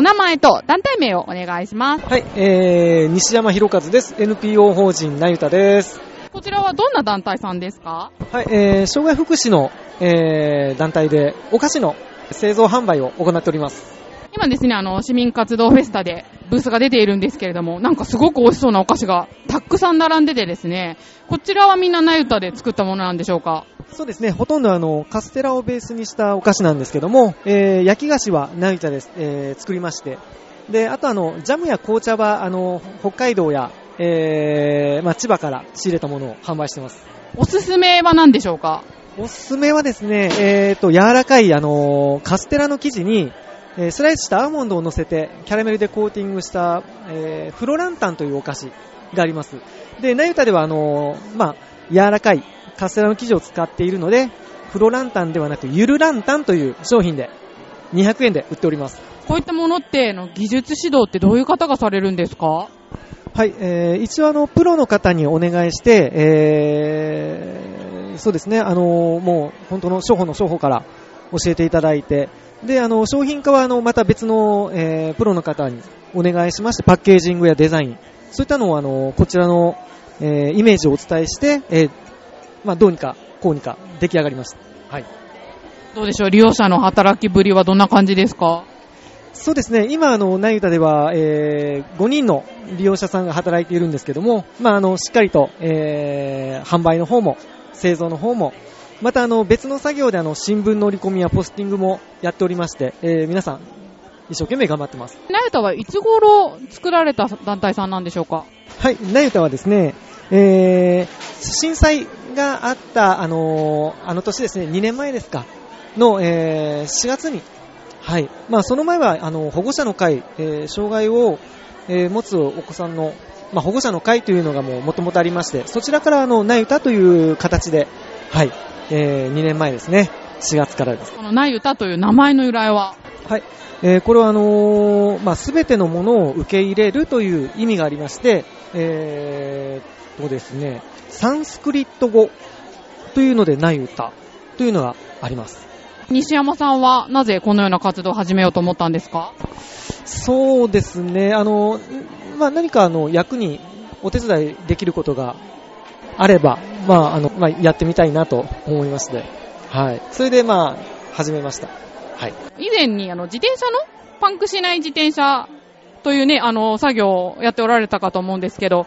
お名前と団体名をお願いします。はい、えー、西山博和です。NPO 法人なゆたです。こちらはどんな団体さんですか？はい、えー、障害福祉の、えー、団体でお菓子の製造販売を行っております。今ですね、あの、市民活動フェスタでブースが出ているんですけれども、なんかすごく美味しそうなお菓子がたくさん並んでてですね、こちらはみんななゆたで作ったものなんでしょうか？そうですね、ほとんどあの、カステラをベースにしたお菓子なんですけども、えー、焼き菓子はなゆたです、えー、作りまして、で、あとあの、ジャムや紅茶はあの、北海道や、えー、まあ、千葉から仕入れたものを販売してます。おすすめは何でしょうか？おすすめはですね、えーと、柔らかいあの、カステラの生地に、えースライスしたアーモンドを乗せてキャラメルでコーティングした、えーフロランタンというお菓子があります。で、ナユタではあのーまあ、柔らかいカステラの生地を使っているので、フロランタンではなくゆるランタンという商品で200円で売っております。こういったものって、の技術指導ってどういう方がされるんですか？はい、えー一応あの、プロの方にお願いして、えーそうですね、あのーもう本当の商法の商法から教えていただいて、で、あの、商品化はあの、また別の、えープロの方にお願いしまして、パッケージングやデザイン、そういったのをあの、こちらの、えーイメージをお伝えして、えーまあ、どうにか、こうにか出来上がりました。はい。どうでしょう利用者の働きぶりはどんな感じですか？そうですね、今、あの、ナユタでは、えー5人の利用者さんが働いているんですけども、まあ、あの、しっかりと、えー販売の方も、製造の方も、また、あの、別の作業で、あの、新聞の折り込みやポスティングもやっておりまして、えー皆さん、一生懸命頑張ってます。なゆたはいつ頃作られた団体さんなんでしょうか？はい、ナユタはですね、えー震災があった、あのーあの年ですね、2年前ですか、の、えー4月に、はい、まあ、その前は、あの、保護者の会、えー障害を、えー持つお子さんの、まあ、保護者の会というのがもう元々ありまして、そちらから、あの、ナユタという形で、はい、え2年前ですね、4月からです。このなゆたという名前の由来は？はい。えーこれはあのーまあ、全てのものを受け入れるという意味がありまして、えーっとですね、サンスクリット語というのでない歌というのがあります。西山さんはなぜこのような活動を始めようと思ったんですか？そうですね、あの、んまあ、何かあの役にお手伝いできることがあれば、まあ、あの、まあ、やってみたいなと思いまして、はい。それでまあ、始めました。はい。以前にあの自転車の？パンクしない自転車というね、あの作業をやっておられたかと思うんですけど、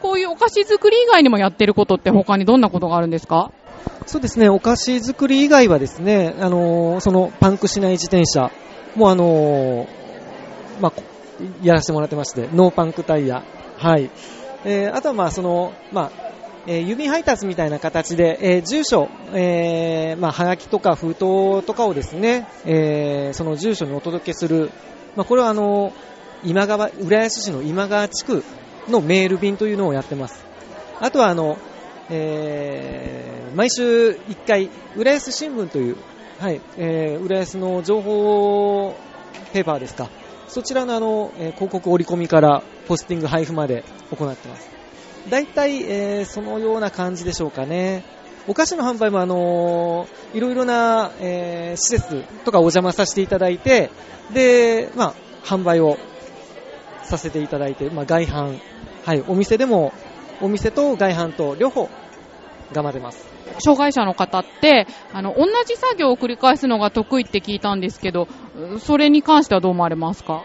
こういうお菓子作り以外にもやってることって他にどんなことがあるんですか？そうですね、お菓子作り以外はですね、あのーそのパンクしない自転車。もあのーまあ、やらせてもらってまして、ノーパンクタイヤ、はい。えーあとはまあその、まあ、えー郵配達みたいな形で、えー住所、えーまあ、はがきとか封筒とかをですね、えーその住所にお届けする、まあ、これはあの今川、浦安市の今川地区のメール便というのをやってます。あとはあの、えー毎週1回、浦安新聞という、はい、えー浦安の情報ペーパーですか、そちらのあの、えー広告折り込みからポスティング配布まで行ってます。大体、えーそのような感じでしょうかね。お菓子の販売もあのーいろいろな、えー施設とかお邪魔させていただいて、で、まあ、販売をさせていただいて、まあ、外販、はい、お店でも、お店と外販と両方頑張ってます。障害者の方って、あの、同じ作業を繰り返すのが得意って聞いたんですけど、うそれに関してはどう思われますか？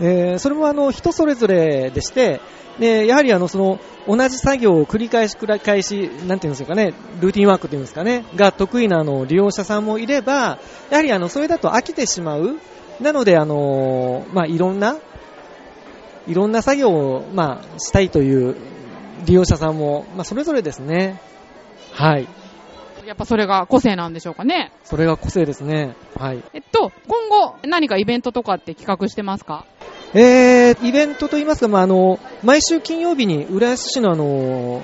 えーそれもあの人それぞれでして、でやはりあのその同じ作業を繰り返し繰り返し、なんていうんですかね、ルーティンワークというんですかね、が得意なあの利用者さんもいれば、やはりあのそれだと飽きてしまう。なのであのまあいろんな、いろんな作業をまあしたいという利用者さんもまあそれぞれですね。はい。やっぱそれが個性なんでしょうかね。それが個性ですね。はい。えっと、今後何かイベントとかって企画してますか？えー、イベントといいますか、まあ、あの、毎週金曜日に浦安市のあの、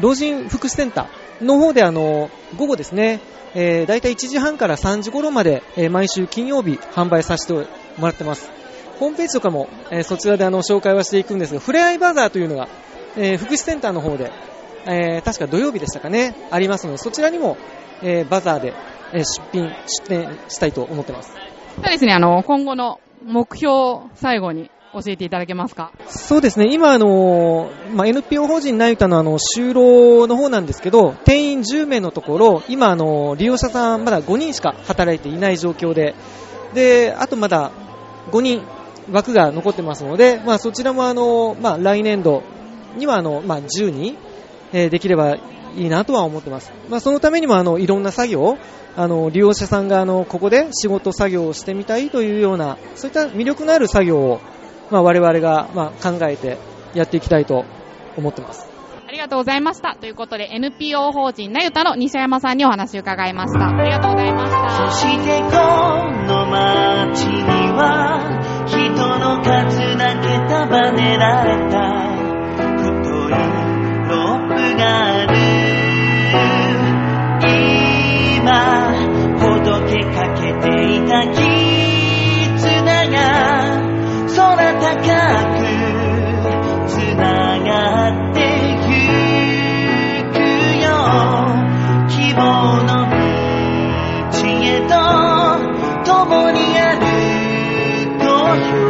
老人福祉センターの方であの、午後ですね、えー、だいたい1時半から3時頃まで、えー毎週金曜日販売させてもらってます。ホームページとかも、えーそちらであの、紹介はしていくんですが、ふれあいバザーというのが、えー福祉センターの方で、えー確か土曜日でしたかね、ありますので、そちらにも、えーバザーで、えー出品、出店したいと思ってます。そうですね、あの、今後の目標、最後に教えていただけますか？そうですね、今、あのまあ、NPO 法人ナユタのあの就労の方なんですけど、定員10名のところ、今、あの利用者さんまだ5人しか働いていない状況で、であとまだ5人枠が残ってますので、まあ、そちらもあの、まあ、来年度にはあの、まあ、10人、えーできればいいなとは思ってます。まあ、そのためにもあのいろんな作業、あの利用者さんがあのここで仕事作業をしてみたいというような、そういった魅力のある作業を、まあ、我々がまあ考えてやっていきたいと思ってます。ありがとうございました。ということで、NPO 法人なゆたの西山さんにお話を伺いました。ありがとうございました。そしてこの街には人の数だけ束ねられた。Joshua.